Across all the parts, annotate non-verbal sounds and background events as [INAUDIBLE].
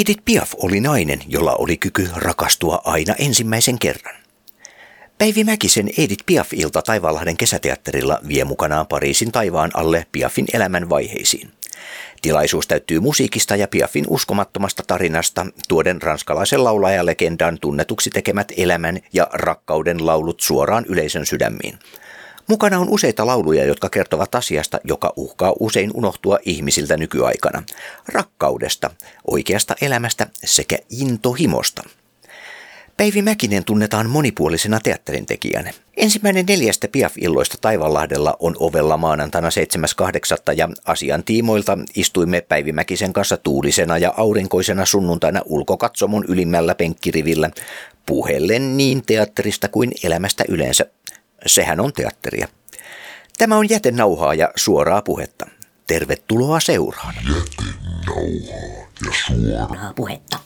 Edith Piaf oli nainen, jolla oli kyky rakastua aina ensimmäisen kerran. Päivi Mäkisen Edith Piaf-ilta Taivaanlahden kesäteatterilla vie mukanaan Pariisin taivaan alle Piafin elämän vaiheisiin. Tilaisuus täyttyy musiikista ja Piafin uskomattomasta tarinasta, tuoden ranskalaisen laulajalegendan tunnetuksi tekemät elämän ja rakkauden laulut suoraan yleisön sydämiin. Mukana on useita lauluja, jotka kertovat asiasta, joka uhkaa usein unohtua ihmisiltä nykyaikana. Rakkaudesta, oikeasta elämästä sekä intohimosta. Päivi Mäkinen tunnetaan monipuolisena teatterin tekijänä. Ensimmäinen neljästä Piaf-illoista Taivanlahdella on ovella maanantaina 7.8. ja asian tiimoilta istuimme Päivi Mäkisen kanssa tuulisena ja aurinkoisena sunnuntaina ulkokatsomon ylimmällä penkkirivillä puheellen niin teatterista kuin elämästä yleensä. Sehän on teatteria. Tämä on jätenauhaa ja suoraa puhetta. Tervetuloa seuraan. Jätenauhaa ja suoraa puhetta.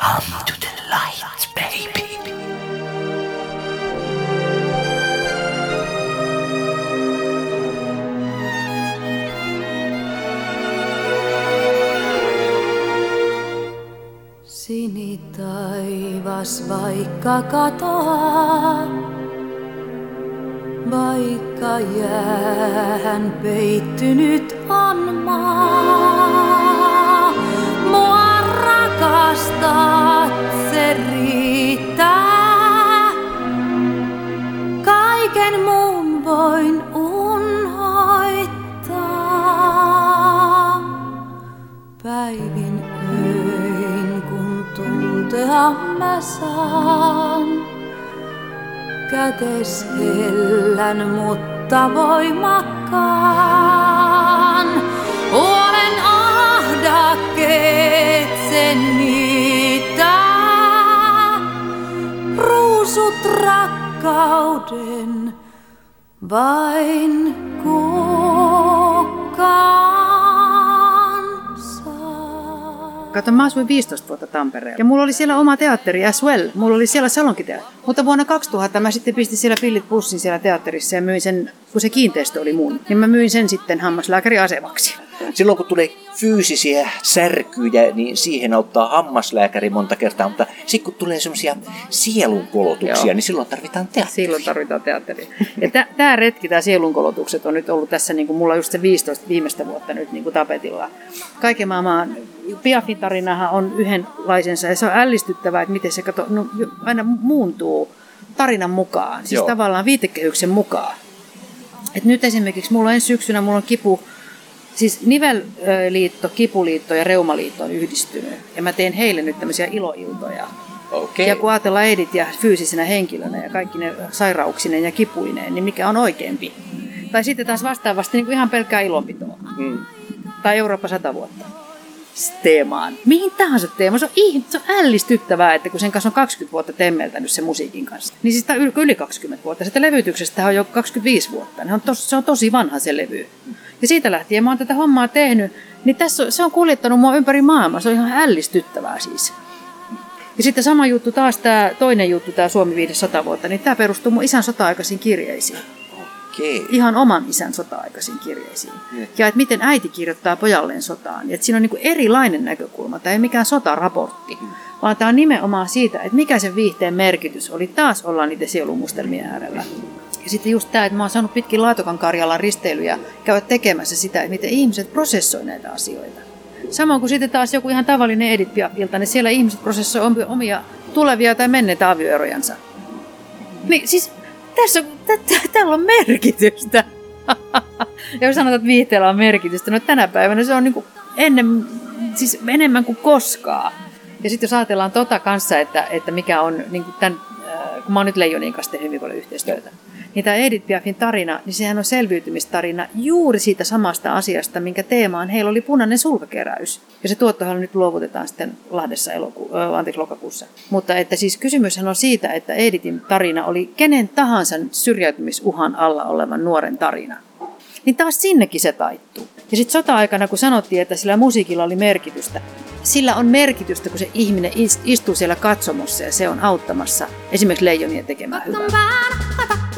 Come to the light, Sinitaivas vaikka katoaa, vaikka jäähän peittynyt on maa. Mua rakastat, se riittää. Kaiken muun voin tuntea mä saan. Kätes hellän, mutta voimakkaan. Olen ahdakkeet sen niitä. Ruusut rakkauden vain kukaan Kato, mä asuin 15 vuotta Tampereella. Ja mulla oli siellä oma teatteri as well. Mulla oli siellä salonkiteatteri. Mutta vuonna 2000 mä sitten pistin siellä pillit pussin siellä teatterissa ja myin sen, kun se kiinteistö oli mun, niin mä myin sen sitten hammaslääkäriasemaksi. Silloin kun tulee fyysisiä särkyjä, niin siihen auttaa hammaslääkäri monta kertaa, mutta sitten kun tulee semmoisia sielunkolotuksia, Joo. niin silloin tarvitaan teatteria. Silloin tarvitaan teatteria. Ja tämä retki, tämä sielunkolotukset on nyt ollut tässä, niin kuin mulla just se 15 viimeistä vuotta nyt niin kuin tapetilla. Kaiken maailman Piafin tarinahan on yhdenlaisensa ja se on ällistyttävää, että miten se kato, no, aina muuntuu tarinan mukaan, siis Joo. tavallaan viitekehyksen mukaan. Et nyt esimerkiksi mulla on ensi syksynä mulla on kipu, siis nivelliitto, kipuliitto ja reumaliitto on yhdistynyt. Ja mä teen heille nyt tämmöisiä iloiltoja. Okei. Ja kun ajatellaan Edit ja fyysisenä henkilönä ja kaikki ne sairauksineen ja kipuineen, niin mikä on oikeampi? Tai sitten taas vastaavasti niin kuin ihan pelkkää ilonpitoa. Mm. Tai Eurooppa 100 vuotta. Teemaan. Mihin tahansa teemaan. Se on, ihme, se on ällistyttävää, että kun sen kanssa on 20 vuotta temmeltänyt sen musiikin kanssa. Niin siis yli- yli 20 vuotta. Sitä levytyksestä on jo 25 vuotta. Ne on tos, se on tosi vanha se levy. Ja siitä lähtien mä oon tätä hommaa tehnyt. Niin tässä se on kuljettanut mua ympäri maailmaa. Se on ihan ällistyttävää siis. Ja sitten sama juttu taas tämä toinen juttu, tämä Suomi 500 vuotta, niin tämä perustuu mun isän sota-aikaisiin kirjeisiin. Okei. Ihan oman isän sota-aikaisiin kirjeisiin. Ja että miten äiti kirjoittaa pojalleen sotaan. Ja että siinä on niin erilainen näkökulma. Tämä ei mikään sotaraportti, vaan tämä on nimenomaan siitä, että mikä sen viihteen merkitys oli. Taas ollaan niiden sielumustelmien äärellä. Ja sitten just tämä, että mä oon saanut pitkin Laatokan Karjalan risteilyjä käydä tekemässä sitä, että miten ihmiset prosessoi näitä asioita. Samoin kuin sitten taas joku ihan tavallinen edit-ilta, niin siellä ihmiset prosessoi omia- tulevia tai menneitä avioerojansa. Niin siis tässä on, tä, tä, tällä on merkitystä. ja [LAUGHS] jos sanotaan, että viihteellä on merkitystä, no tänä päivänä se on niin kuin ennen, siis enemmän kuin koskaan. Ja sitten jos ajatellaan tota kanssa, että, että mikä on niin kuin tämän, äh, kun mä oon nyt Leijonin kanssa tehnyt hyvin paljon yhteistyötä, niin tämä Edith Piafin tarina, niin sehän on selviytymistarina juuri siitä samasta asiasta, minkä teemaan heillä oli punainen sulkakeräys. Ja se tuottohan nyt luovutetaan sitten Lahdessa eloku- anteeksi, lokakuussa. Mutta että siis kysymyshän on siitä, että Edithin tarina oli kenen tahansa syrjäytymisuhan alla olevan nuoren tarina. niin taas sinnekin se taittuu. Ja sitten sota-aikana, kun sanottiin, että sillä musiikilla oli merkitystä, sillä on merkitystä, kun se ihminen is- istuu siellä katsomossa ja se on auttamassa esimerkiksi leijonien tekemään hyvää.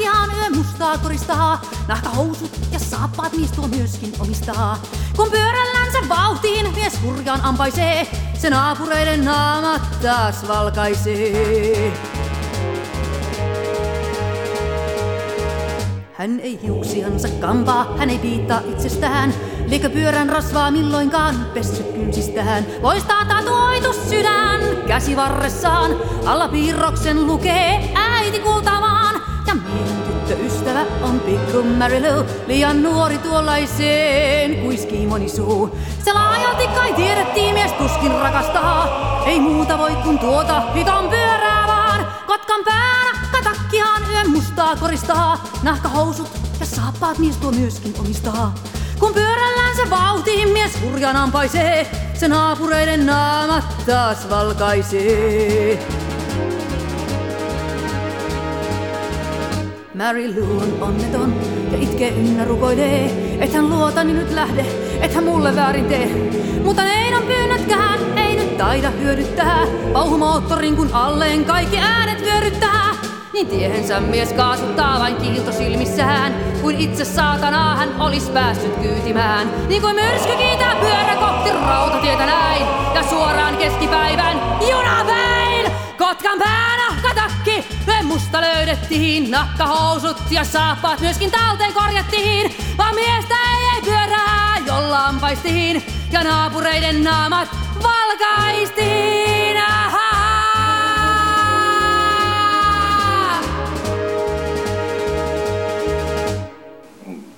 Yö mustaa koristaa. Nahkahousut ja saappaat tuo myöskin omistaa. Kun pyörällänsä vauhtiin mies hurjaan ampaisee, se naapureiden naamat taas valkaisee. Hän ei hiuksiansa kampaa, hän ei piittaa itsestään. Liekö pyörän rasvaa milloinkaan pessyt kynsistään. Loistaa tatuoitu sydän käsivarressaan. Alla piirroksen lukee äiti kultamaan. Ja miehen tyttöystävä on pikku Mary Lou. Liian nuori tuollaiseen kuiskii moni suu. Se laajalti kai tiedettiin mies tuskin rakastaa. Ei muuta voi kun tuota hiton pyörää vaan. Kotkan päänä katakkiaan yön mustaa koristaa. Nahkahousut ja saappaat mies tuo myöskin omistaa. Kun pyörällään se vauhtiin mies hurjan ampaisee, se naapureiden naamat taas valkaisee. Mary Lou on onneton ja itkee ynnä rukoilee, et hän luotani nyt lähde, et hän mulle väärin tee. Mutta neidon pyynnötkään ei nyt taida hyödyttää, pauhumoottorin kun alleen kaikki äänet vyöryttää. Niin tiehensä mies kaasuttaa vain kiilto silmissään, kuin itse saatanaa hän olis päässyt kyytimään. Niin kuin myrsky kiitää pyörä kohti rautatietä näin, ja suoraan keskipäivän junapäin. Kotkan päänahkatakki, me musta löydettiin, nahkahousut ja saappaat myöskin talteen korjattiin. Vaan miestä ei, ei pyörää, jolla ampaistiin, ja naapureiden naamat valkaistiin.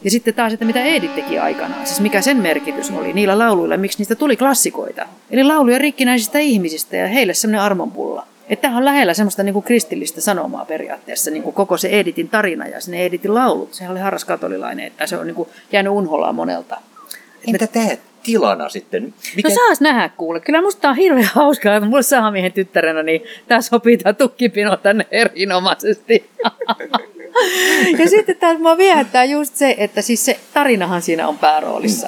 Ja sitten taas, että mitä Edith teki aikanaan, siis mikä sen merkitys oli niillä lauluilla, miksi niistä tuli klassikoita. Eli lauluja rikkinäisistä ihmisistä ja heille semmoinen armonpulla. Että tämä on lähellä semmoista niin kuin kristillistä sanomaa periaatteessa, niin kuin koko se Editin tarina ja sinne Editin laulut. Sehän oli harras katolilainen, että se on niin kuin jäänyt unholaan monelta. Entä tämä tilana sitten? No saas nähdä kuule. Kyllä musta on hirveän hauskaa, että mulle saamiehen tyttärenä, niin tää sopii tää tukkipino tänne erinomaisesti. [LAUGHS] [LAUGHS] ja sitten taas mua viehättää just se, että siis se tarinahan siinä on pääroolissa.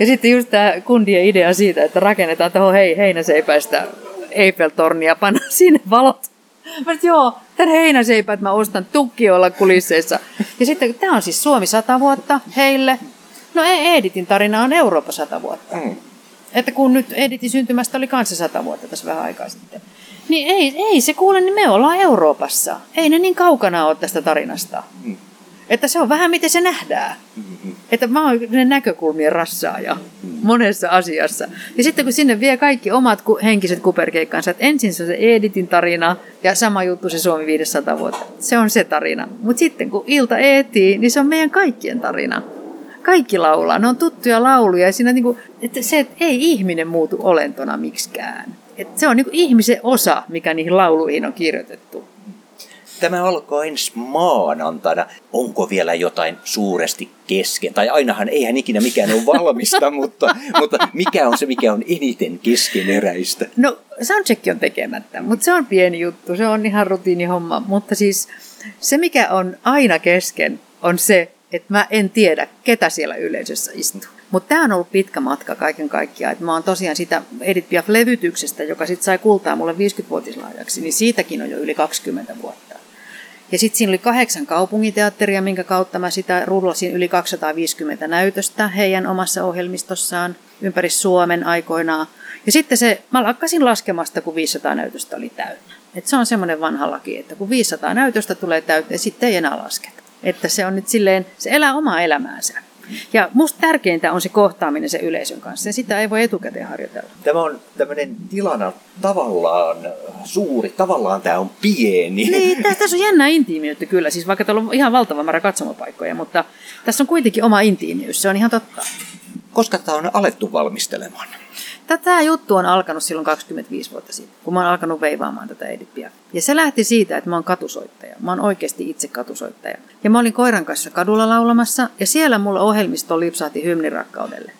Ja sitten just tämä kundien idea siitä, että rakennetaan tuohon hei, heinäseipäistä Eiffel-tornia, panna sinne valot. Mä sanoin, joo, tämän heinäseipät mä ostan tukkioilla kulisseissa. Ja sitten tämä on siis Suomi 100 vuotta heille. No ei, Editin tarina on Eurooppa 100 vuotta. Mm. Että kun nyt Editin syntymästä oli kanssa 100 vuotta tässä vähän aikaa sitten. Niin ei, ei se kuule, niin me ollaan Euroopassa. Ei ne niin kaukana ole tästä tarinasta. Mm. Että se on vähän miten se nähdään. Että mä oon ne näkökulmien rassaaja monessa asiassa. Ja sitten kun sinne vie kaikki omat henkiset kuperkeikkansa, että ensin se on se Editin tarina ja sama juttu se Suomi 500 vuotta. Se on se tarina. Mutta sitten kun ilta eetii, niin se on meidän kaikkien tarina. Kaikki laulaa, ne on tuttuja lauluja ja siinä niinku, että se, että ei ihminen muutu olentona miksikään. Että se on niinku ihmisen osa, mikä niihin lauluihin on kirjoitettu. Tämä alkaa ensi maanantaina. Onko vielä jotain suuresti kesken? Tai ainahan eihän ikinä mikään ole valmista, [LAUGHS] mutta, mutta mikä on se, mikä on eniten keskeneräistä? No soundcheck on tekemättä, mutta se on pieni juttu, se on ihan rutiinihomma. Mutta siis se, mikä on aina kesken, on se, että mä en tiedä, ketä siellä yleisössä istuu. Mutta tämä on ollut pitkä matka kaiken kaikkiaan. Et mä oon tosiaan sitä Edith Piaf-levytyksestä, joka sitten sai kultaa mulle 50-vuotislaajaksi, niin siitäkin on jo yli 20 vuotta. Ja sitten siinä oli kahdeksan kaupungiteatteria, minkä kautta mä sitä rullasin yli 250 näytöstä heidän omassa ohjelmistossaan ympäri Suomen aikoinaan. Ja sitten se, mä lakkasin laskemasta, kun 500 näytöstä oli täynnä. Et se on semmoinen vanha laki, että kun 500 näytöstä tulee täyteen, sitten ei enää lasketa. Että se on nyt silleen, se elää omaa elämäänsä. Ja musta tärkeintä on se kohtaaminen sen yleisön kanssa. Ja sitä ei voi etukäteen harjoitella. Tämä on tämmöinen tilana tavallaan suuri, tavallaan tämä on pieni. Niin, tässä, tässä on jännä intiimiyttä kyllä, siis vaikka täällä on ihan valtava määrä katsomapaikkoja, mutta tässä on kuitenkin oma intiimiys, se on ihan totta. Koska tämä on alettu valmistelemaan. Tämä juttu on alkanut silloin 25 vuotta sitten, kun mä oon alkanut veivaamaan tätä Edippiä. Ja se lähti siitä, että mä oon katusoittaja. Mä oon oikeasti itse katusoittaja. Ja mä olin koiran kanssa kadulla laulamassa, ja siellä mulla ohjelmisto lipsahti hymnin rakkaudelle.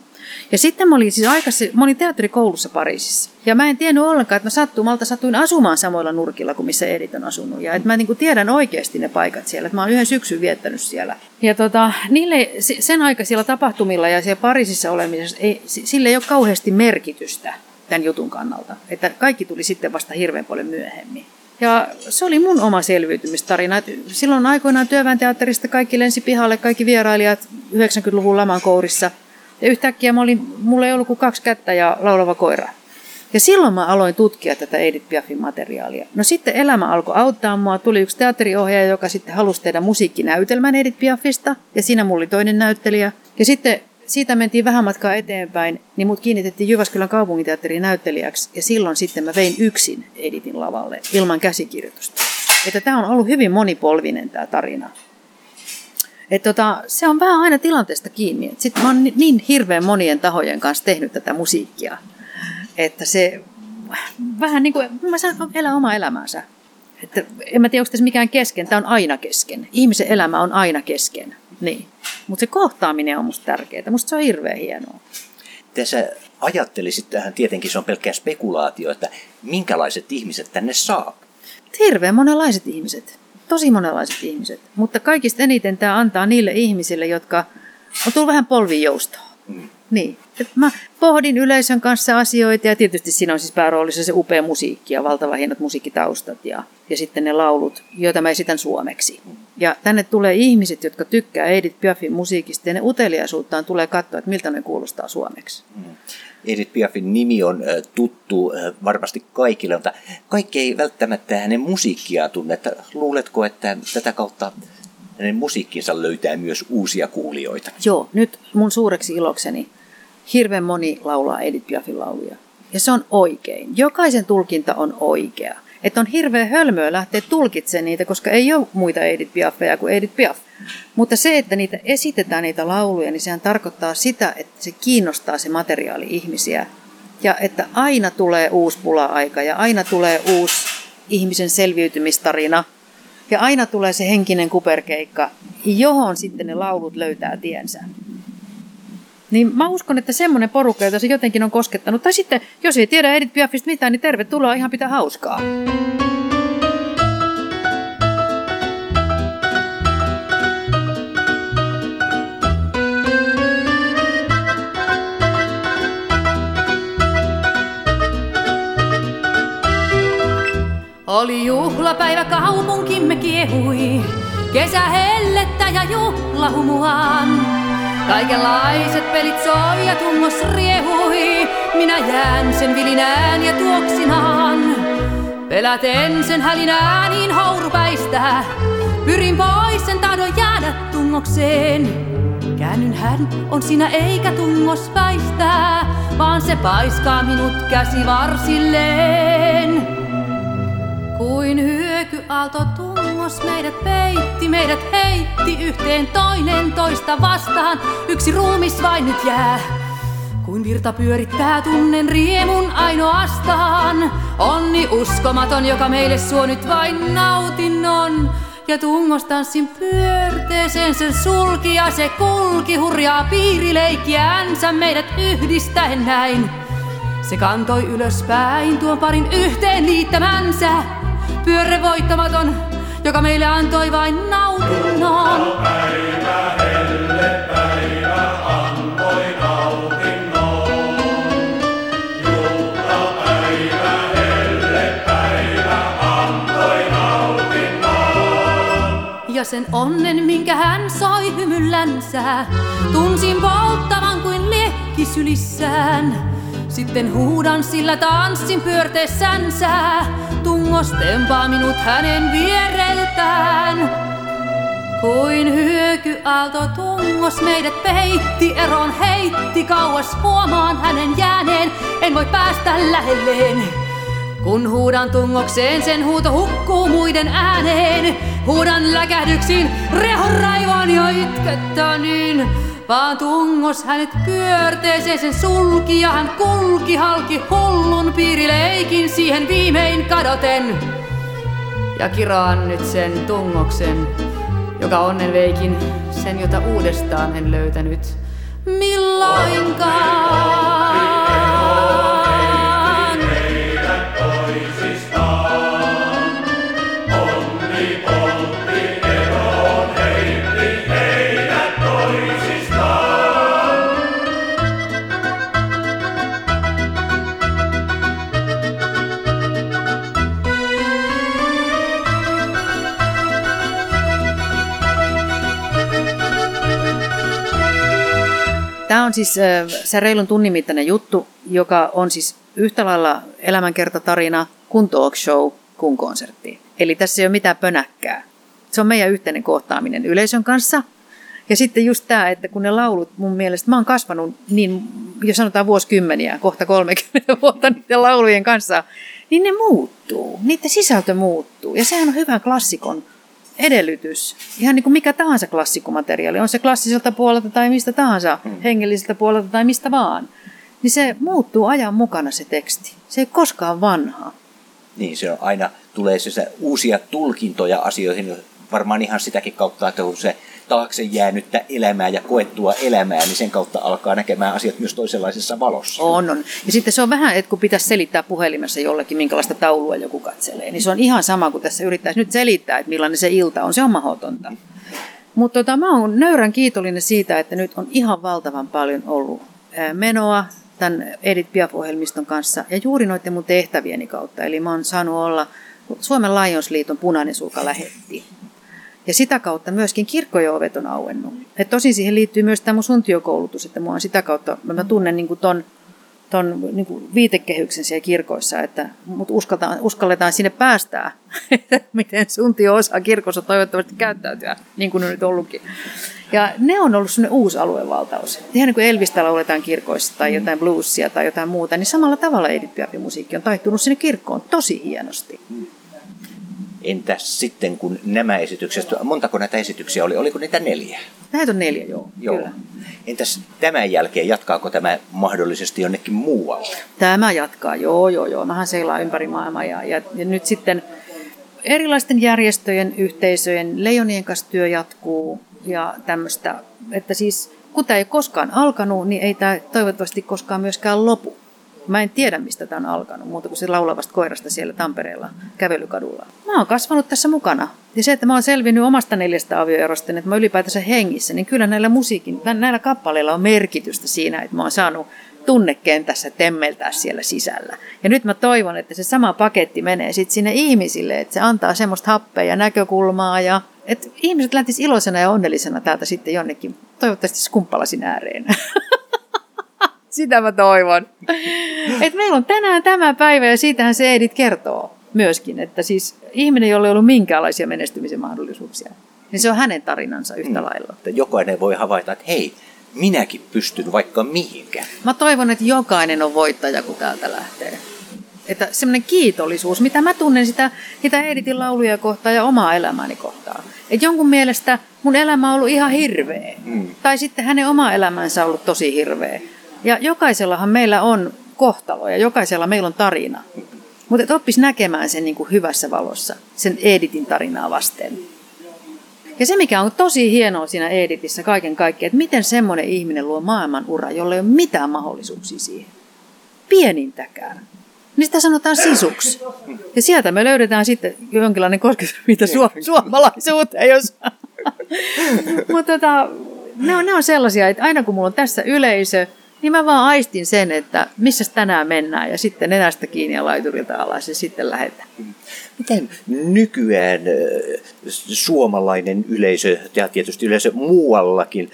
Ja sitten mä olin siis aikaisin, mä olin teatterikoulussa Pariisissa. Ja mä en tiennyt ollenkaan, että mä sattumalta satuin asumaan samoilla nurkilla kuin missä Edith on asunut. Ja että mä niin kuin tiedän oikeasti ne paikat siellä. Että mä oon yhden syksyn viettänyt siellä. Ja tota, niille, sen aikaisilla tapahtumilla ja siellä Pariisissa olemisessa, ei, sille ei ole kauheasti merkitystä tämän jutun kannalta. Että kaikki tuli sitten vasta hirveän paljon myöhemmin. Ja se oli mun oma selviytymistarina. Silloin aikoinaan työväen teatterista kaikki lensi pihalle, kaikki vierailijat 90-luvun laman kourissa. Ja yhtäkkiä mä olin, mulla ei ollut kuin kaksi kättä ja laulava koira. Ja silloin mä aloin tutkia tätä Edith Piafin materiaalia. No sitten elämä alkoi auttaa mua. Tuli yksi teatteriohjaaja, joka sitten halusi tehdä musiikkinäytelmän Edith Piafista. Ja siinä mulla oli toinen näyttelijä. Ja sitten siitä mentiin vähän matkaa eteenpäin, niin mut kiinnitettiin Jyväskylän kaupunginteatterin näyttelijäksi. Ja silloin sitten mä vein yksin Editin lavalle ilman käsikirjoitusta. Että tämä on ollut hyvin monipolvinen tämä tarina. Et tota, se on vähän aina tilanteesta kiinni. Sitten mä oon niin hirveän monien tahojen kanssa tehnyt tätä musiikkia, että se vähän niin kuin, mä sanon, elää oma elämäänsä. Että en mä tiedä, onko tässä mikään kesken. Tämä on aina kesken. Ihmisen elämä on aina kesken. Niin. Mutta se kohtaaminen on musta tärkeää. Musta se on hirveän hienoa. Tässä ajattelisit tähän, tietenkin se on pelkkää spekulaatio, että minkälaiset ihmiset tänne saa? Hirveän monenlaiset ihmiset. Tosi monenlaiset ihmiset. Mutta kaikista eniten tämä antaa niille ihmisille, jotka on tullut vähän polvijoustoa. Mm. Niin. Et mä pohdin yleisön kanssa asioita ja tietysti siinä on siis pääroolissa se upea musiikki ja valtava hienot musiikkitaustat ja, ja sitten ne laulut, joita mä esitän suomeksi. Ja tänne tulee ihmiset, jotka tykkää Edith Piafin musiikista ja ne uteliaisuuttaan tulee katsoa, että miltä ne kuulostaa suomeksi. Mm. Edith Piafin nimi on tuttu varmasti kaikille, mutta kaikki ei välttämättä hänen musiikkia tunne. Että luuletko, että tätä kautta hänen musiikkinsa löytää myös uusia kuulijoita? Joo, nyt mun suureksi ilokseni hirveän moni laulaa Edith Piafin lauluja. Ja se on oikein. Jokaisen tulkinta on oikea. Että on hirveän hölmöä lähteä tulkitsemaan niitä, koska ei ole muita Edith Piafeja kuin Edith Piaf. Mutta se, että niitä esitetään niitä lauluja, niin sehän tarkoittaa sitä, että se kiinnostaa se materiaali ihmisiä. Ja että aina tulee uusi pula-aika ja aina tulee uusi ihmisen selviytymistarina. Ja aina tulee se henkinen kuperkeikka, johon sitten ne laulut löytää tiensä. Niin mä uskon, että semmoinen porukka, jota se jotenkin on koskettanut, tai sitten jos ei tiedä Edith Piafista mitään, niin tervetuloa ihan pitää hauskaa. Oli juhlapäivä, kaupunkimme kiehui, kesä hellettä ja juhlahumuaan. Kaikenlaiset pelit soi ja tummos riehui, minä jään sen vilinään ja tuoksinaan. Peläten sen hälinää niin haurupäistä, pyrin pois sen tahdon jäädä tungokseen. Käännyn hän on siinä eikä tungos väistää, vaan se paiskaa minut käsivarsilleen. Kuin hyökyaalto tungos meidät peitti, meidät heitti yhteen toinen toista vastaan. Yksi ruumis vain nyt jää. Kuin virta pyörittää tunnen riemun ainoastaan. Onni uskomaton, joka meille suo nyt vain nautinnon. Ja tungostanssin pyörteeseen sen sulki ja se kulki hurjaa piirileikkiänsä meidät yhdistäen näin. Se kantoi ylöspäin tuon parin yhteen liittämänsä pyörre voittamaton, joka meille antoi vain nautinnon. Ja sen onnen, minkä hän soi hymyllänsä, tunsin polttavan kuin lehki sylissään. Sitten huudan sillä tanssin pyörteessänsä, tungos tempaa minut hänen viereltään. Kuin hyökyaalto tungos meidät peitti, eron heitti kauas huomaan hänen jääneen, en voi päästä lähelleen. Kun huudan tungokseen, sen huuto hukkuu muiden ääneen. Huudan läkähdyksiin, rehon raivoon ja itkettä niin vaan tungos hänet pyörteeseen sen sulki ja hän kulki halki hullun piirileikin siihen viimein kadoten. Ja kiraan nyt sen tungoksen, joka onnen veikin, sen jota uudestaan en löytänyt. milloinkaan. Tämä on siis se reilun tunnin mittainen juttu, joka on siis yhtä lailla elämänkertatarina kuin talk show kuin konsertti. Eli tässä ei ole mitään pönäkkää. Se on meidän yhteinen kohtaaminen yleisön kanssa. Ja sitten just tämä, että kun ne laulut mun mielestä, mä oon kasvanut niin, jos sanotaan vuosikymmeniä, kohta 30 vuotta niiden laulujen kanssa, niin ne muuttuu. Niiden sisältö muuttuu. Ja sehän on hyvä klassikon edellytys. Ihan niin kuin mikä tahansa klassikkomateriaali, on se klassiselta puolelta tai mistä tahansa, hengelliseltä puolelta tai mistä vaan. Niin se muuttuu ajan mukana se teksti. Se ei koskaan vanha. Niin, se on aina tulee se, se uusia tulkintoja asioihin, varmaan ihan sitäkin kautta, että kun se taakse jäänyttä elämää ja koettua elämää, niin sen kautta alkaa näkemään asiat myös toisenlaisessa valossa. On, on. Ja sitten se on vähän, että kun pitäisi selittää puhelimessa jollekin, minkälaista taulua joku katselee, niin se on ihan sama kuin tässä yrittäisi nyt selittää, että millainen se ilta on. Se on mahdotonta. Mutta tota, mä oon nöyrän kiitollinen siitä, että nyt on ihan valtavan paljon ollut menoa tämän Edit Piaf-ohjelmiston kanssa ja juuri noiden mun tehtävieni kautta. Eli mä oon saanut olla Suomen Lionsliiton punainen sulka lähetti. Ja sitä kautta myöskin kirkkojen ovet on auennut. Et tosin siihen liittyy myös tämä mun suntiokoulutus, että mua on sitä kautta, mä tunnen niin kuin ton, ton niin kuin viitekehyksen siellä kirkoissa, että mut uskalletaan, uskalletaan sinne päästää, [LAUGHS] miten suntio osaa kirkossa toivottavasti käyttäytyä, niin kuin on nyt ollutkin. Ja ne on ollut sellainen uusi aluevaltaus. Ihan niin kuin Elvistä lauletaan kirkoissa tai jotain bluesia tai jotain muuta, niin samalla tavalla Edith musiikki on taittunut sinne kirkkoon tosi hienosti. Entäs sitten, kun nämä esitykset, montako näitä esityksiä oli? Oliko niitä neljä? Näitä on neljä, joo. Joo. Kyllä. Entäs tämän jälkeen, jatkaako tämä mahdollisesti jonnekin muualle? Tämä jatkaa, joo, joo, joo. Mähän seilaan ympäri maailmaa ja, ja, ja nyt sitten erilaisten järjestöjen, yhteisöjen, leijonien kanssa työ jatkuu ja tämmöistä, että siis kun tämä ei koskaan alkanut, niin ei tämä toivottavasti koskaan myöskään lopu. Mä en tiedä, mistä tämä on alkanut, muuta kuin se laulavasta koirasta siellä Tampereella kävelykadulla. Mä oon kasvanut tässä mukana. Ja se, että mä oon selvinnyt omasta neljästä avioerosta, että mä ylipäätänsä hengissä, niin kyllä näillä musiikin, näillä kappaleilla on merkitystä siinä, että mä oon saanut tunnekentässä temmeltää siellä sisällä. Ja nyt mä toivon, että se sama paketti menee sitten sinne ihmisille, että se antaa semmoista happea ja näkökulmaa ja että ihmiset lähtis iloisena ja onnellisena täältä sitten jonnekin, toivottavasti skumppalasin ääreen. [LAUGHS] Sitä mä toivon. [LAUGHS] Et meillä on tänään tämä päivä ja siitähän se Edit kertoo myöskin, että siis ihminen, jolla ei ollut minkäänlaisia menestymisen mahdollisuuksia, niin se on hänen tarinansa yhtä lailla. Että jokainen voi havaita, että hei, minäkin pystyn vaikka mihinkään. Mä toivon, että jokainen on voittaja, kun täältä lähtee. Että semmoinen kiitollisuus, mitä mä tunnen sitä, sitä Editin lauluja kohtaan ja omaa elämääni kohtaan. Että jonkun mielestä mun elämä on ollut ihan hirveä. Mm. Tai sitten hänen oma elämänsä on ollut tosi hirveä. Ja jokaisellahan meillä on kohtalo ja jokaisella meillä on tarina. Mutta et oppis näkemään sen niin kuin hyvässä valossa, sen Editin tarinaa vasten. Ja se, mikä on tosi hienoa siinä Editissä kaiken kaikkiaan, että miten semmoinen ihminen luo maailman ura, jolla ei ole mitään mahdollisuuksia siihen. Pienintäkään. Niin sitä sanotaan sisuksi. Ja sieltä me löydetään sitten jonkinlainen kosketuspinta su- suomalaisuuteen, jos... [LAUGHS] Mutta tota, ne, on, ne on sellaisia, että aina kun mulla on tässä yleisö, niin mä vaan aistin sen, että missä tänään mennään ja sitten nenästä kiinni ja laiturilta alas ja sitten lähdetään. Miten nykyään suomalainen yleisö ja tietysti yleisö muuallakin,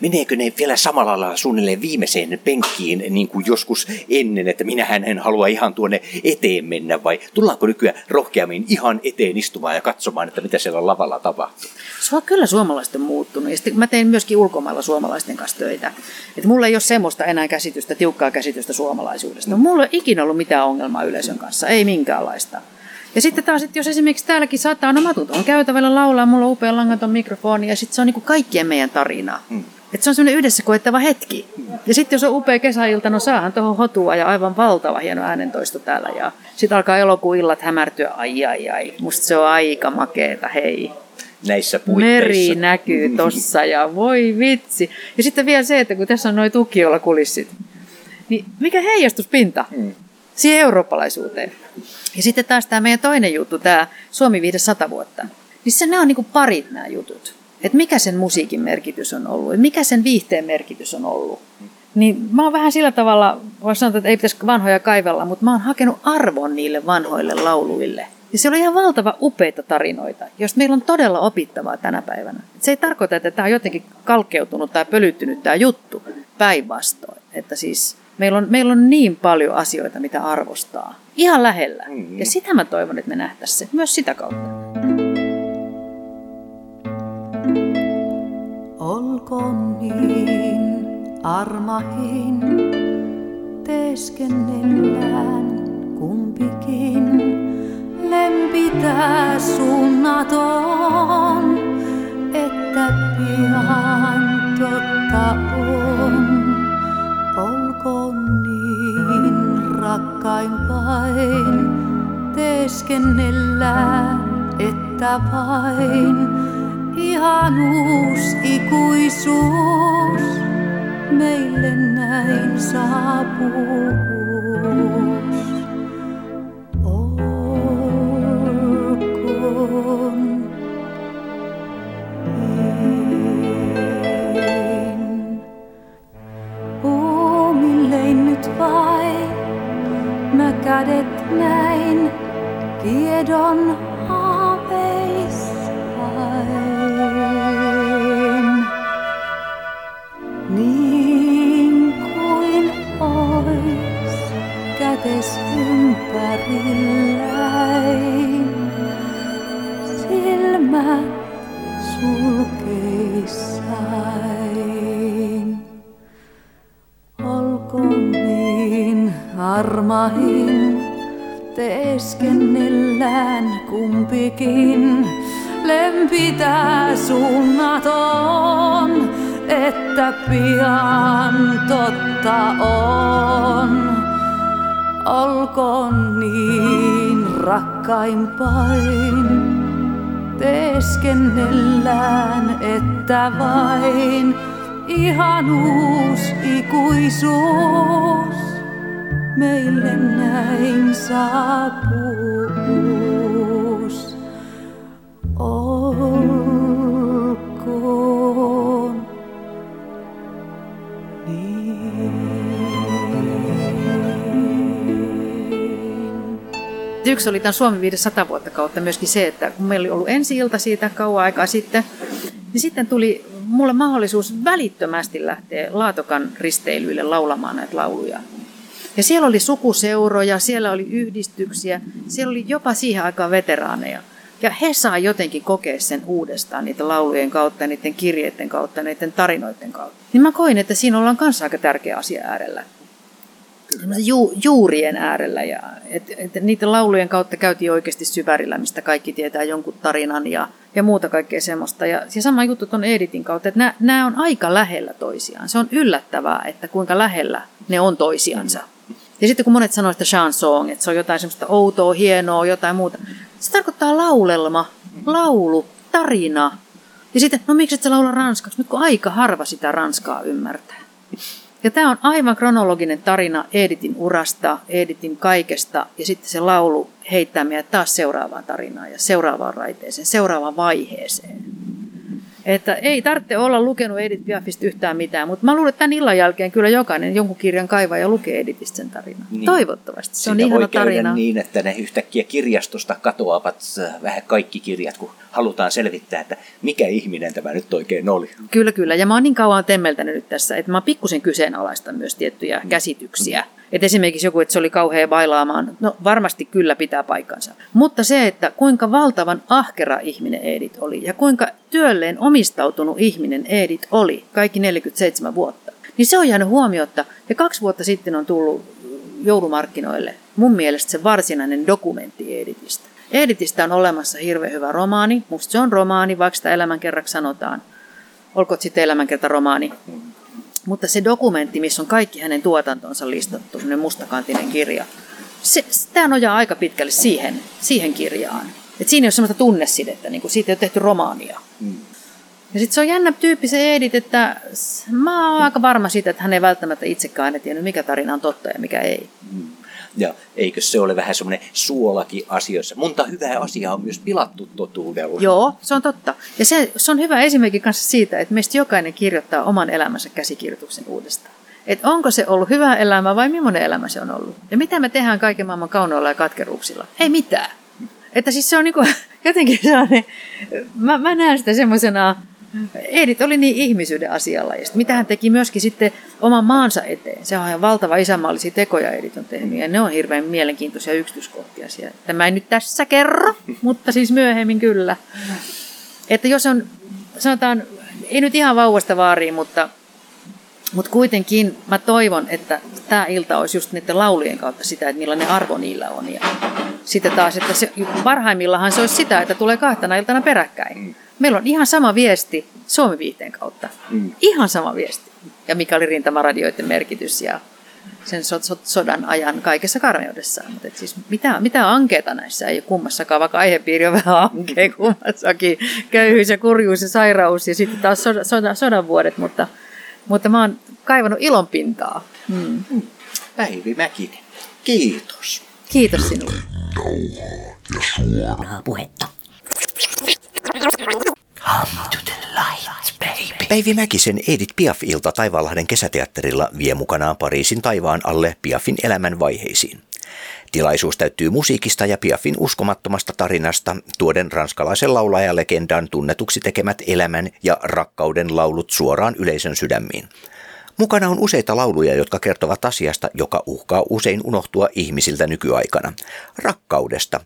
meneekö ne vielä samalla lailla suunnilleen viimeiseen penkkiin niin kuin joskus ennen, että minähän en halua ihan tuonne eteen mennä vai tullaanko nykyään rohkeammin ihan eteen istumaan ja katsomaan, että mitä siellä lavalla tapahtuu? Se on kyllä suomalaiset on muuttunut. Ja sitten mä teen myöskin ulkomailla suomalaisten kanssa töitä. Et mulla ei ole semmoista enää käsitystä, tiukkaa käsitystä suomalaisuudesta. Mulla ei ikinä ollut mitään ongelmaa yleisön kanssa, ei minkäänlaista. Ja sitten taas, että jos esimerkiksi täälläkin saattaa, no mä tuun käytävällä laulaa, mulla on upea langaton mikrofoni ja sitten se on niin kuin kaikkien meidän tarina. Mm. Että se on semmoinen yhdessä koettava hetki. Ja sitten jos on upea kesäilta, no saahan tuohon hotua ja aivan valtava hieno äänentoisto täällä. Ja sitten alkaa elokuun illat hämärtyä, ai ai ai, musta se on aika makeeta, hei. näissä puitteissa. Meri näkyy tossa ja voi vitsi. Ja sitten vielä se, että kun tässä on noin tukiolla kulissit, niin mikä heijastuspinta Mm. Siihen eurooppalaisuuteen. Ja sitten taas tämä meidän toinen juttu, tämä Suomi viihde 100 vuotta. Niin se, nämä on niinku parit nämä jutut. Että mikä sen musiikin merkitys on ollut, että mikä sen viihteen merkitys on ollut. Niin mä oon vähän sillä tavalla, voisi sanoa, että ei pitäisi vanhoja kaivella, mutta mä oon hakenut arvon niille vanhoille lauluille. Ja siellä on ihan valtava upeita tarinoita, jos meillä on todella opittavaa tänä päivänä. Se ei tarkoita, että tämä on jotenkin kalkkeutunut tai pölyttynyt tämä juttu päinvastoin. Että siis meillä on, meillä on niin paljon asioita, mitä arvostaa. Ihan lähellä. Mm. Ja sitä mä toivon, että me nähtäisiin se myös sitä kautta. Olkoon niin armahin, teeskennellään kumpikin. Lempitää suunnaton, että pian totta on. Olkoon niin rakkaimpain, teeskennellään, että vain ihanuus, ikuisuus meille näin saapuu. Olkoon kädet näin tiedon haaveissain. Niin kuin ois kätes ympärilläin, silmät sulkeissain. Olkoon niin armahin, teeskennellään kumpikin. Lempitää suunnaton, että pian totta on. Olkoon niin rakkaimpain, teeskennellään, että vain ihanuus, ikuisuus meille näin saapuus. Olkoon niin. Yksi oli tämän Suomen 500 vuotta kautta myöskin se, että kun meillä oli ollut ensi ilta siitä kauan aikaa sitten, niin sitten tuli mulle mahdollisuus välittömästi lähteä Laatokan risteilyille laulamaan näitä lauluja. Ja siellä oli sukuseuroja, siellä oli yhdistyksiä, siellä oli jopa siihen aikaan veteraaneja. Ja he saa jotenkin kokea sen uudestaan niiden laulujen kautta, niiden kirjeiden kautta, niiden tarinoiden kautta. Niin mä koin, että siinä ollaan kanssa aika tärkeä asia äärellä. Ju, juurien äärellä. Ja, et, et niiden laulujen kautta käytiin oikeasti syvärillä, mistä kaikki tietää jonkun tarinan ja, ja muuta kaikkea semmoista. Ja, ja sama juttu tuon Editin kautta, että nämä on aika lähellä toisiaan. Se on yllättävää, että kuinka lähellä ne on toisiansa. Ja sitten kun monet sanoo, että chanson, että se on jotain semmoista outoa, hienoa, jotain muuta. Se tarkoittaa laulelma, laulu, tarina. Ja sitten, no miksi et sä laula ranskaksi, nyt kun aika harva sitä ranskaa ymmärtää. Ja tämä on aivan kronologinen tarina Editin urasta, Editin kaikesta, ja sitten se laulu heittää meidät taas seuraavaan tarinaan ja seuraavaan raiteeseen, seuraavaan vaiheeseen. Että ei tarvitse olla lukenut Edith Piafista yhtään mitään, mutta mä luulen, että tämän illan jälkeen kyllä jokainen jonkun kirjan kaivaa ja lukee Edithistä sen tarinan. Niin. Toivottavasti. Se on Siitä ihana tarina. niin, että ne yhtäkkiä kirjastosta katoavat äh, vähän kaikki kirjat, kun halutaan selvittää, että mikä ihminen tämä nyt oikein oli. Kyllä, kyllä. Ja mä oon niin kauan temmeltänyt nyt tässä, että mä pikkusen kyseenalaistan myös tiettyjä Mm. käsityksiä. Että esimerkiksi joku, että se oli kauhean bailaamaan, no varmasti kyllä pitää paikkansa. Mutta se, että kuinka valtavan ahkera ihminen Edith oli ja kuinka työlleen omistautunut ihminen Edith oli kaikki 47 vuotta, niin se on jäänyt huomiota. Ja kaksi vuotta sitten on tullut joulumarkkinoille mun mielestä se varsinainen dokumentti Edithistä. Edithistä on olemassa hirveän hyvä romaani. Musta se on romaani, vaikka sitä elämänkerraksi sanotaan. Olkoon sitten elämänkertaromaani. Mutta se dokumentti, missä on kaikki hänen tuotantonsa listattu, semmoinen mustakantinen kirja, se, tämä nojaa aika pitkälle siihen, siihen kirjaan. Et siinä ei ole semmoista tunnesidettä, niin kuin siitä ei ole tehty romaania. Mm. Ja sitten se on jännä tyyppi se Edit, että mä oon aika varma siitä, että hän ei välttämättä itsekään aina tiennyt, mikä tarina on totta ja mikä ei. Mm. Ja eikö se ole vähän semmoinen suolakin asioissa? Monta hyvää asiaa on myös pilattu totuudella. Joo, se on totta. Ja se, se on hyvä esimerkki kanssa siitä, että meistä jokainen kirjoittaa oman elämänsä käsikirjoituksen uudestaan. Että onko se ollut hyvä elämä vai millainen elämä se on ollut. Ja mitä me tehdään kaiken maailman kaunoilla ja katkeruuksilla? Ei mitään. Että siis se on niin kuin, [LAUGHS] jotenkin sellainen, mä, mä näen sitä semmoisena Edit oli niin ihmisyyden asialla. Ja mitä hän teki myöskin sitten oman maansa eteen. Se on ihan valtava isänmaallisia tekoja Edit on tehnyt. Ja ne on hirveän mielenkiintoisia yksityiskohtia siellä. Tämä ei nyt tässä kerro, mutta siis myöhemmin kyllä. Että jos on, sanotaan, ei nyt ihan vauvasta vaariin, mutta, mutta kuitenkin mä toivon, että tämä ilta olisi just niiden laulujen kautta sitä, että millainen arvo niillä on. Ja sitten taas, että se, parhaimmillaan se olisi sitä, että tulee kahtena iltana peräkkäin meillä on ihan sama viesti Suomen viihteen kautta. Mm. Ihan sama viesti. Ja mikä oli rintamaradioiden merkitys ja sen so- so- sodan ajan kaikessa karmeudessaan. Mutta siis mitä, mitä ankeeta näissä ei ole kummassakaan, vaikka aihepiiri on vähän ankea kummassakin. Köyhyys ja kurjuus ja sairaus ja sitten taas soda, soda, sodan vuodet, mutta, mutta mä oon kaivannut ilonpintaa. Mm. Päivi Mäkinen, kiitos. Kiitos sinulle. Nauhaa ja suoraa puhetta. Come to the light, baby. Päivi Mäkisen Edith Piaf-ilta Taivaanlahden kesäteatterilla vie mukanaan Pariisin taivaan alle Piafin elämän vaiheisiin. Tilaisuus täyttyy musiikista ja Piafin uskomattomasta tarinasta, tuoden ranskalaisen laulajalegendan tunnetuksi tekemät elämän ja rakkauden laulut suoraan yleisön sydämiin. Mukana on useita lauluja, jotka kertovat asiasta, joka uhkaa usein unohtua ihmisiltä nykyaikana. Rakkaudesta,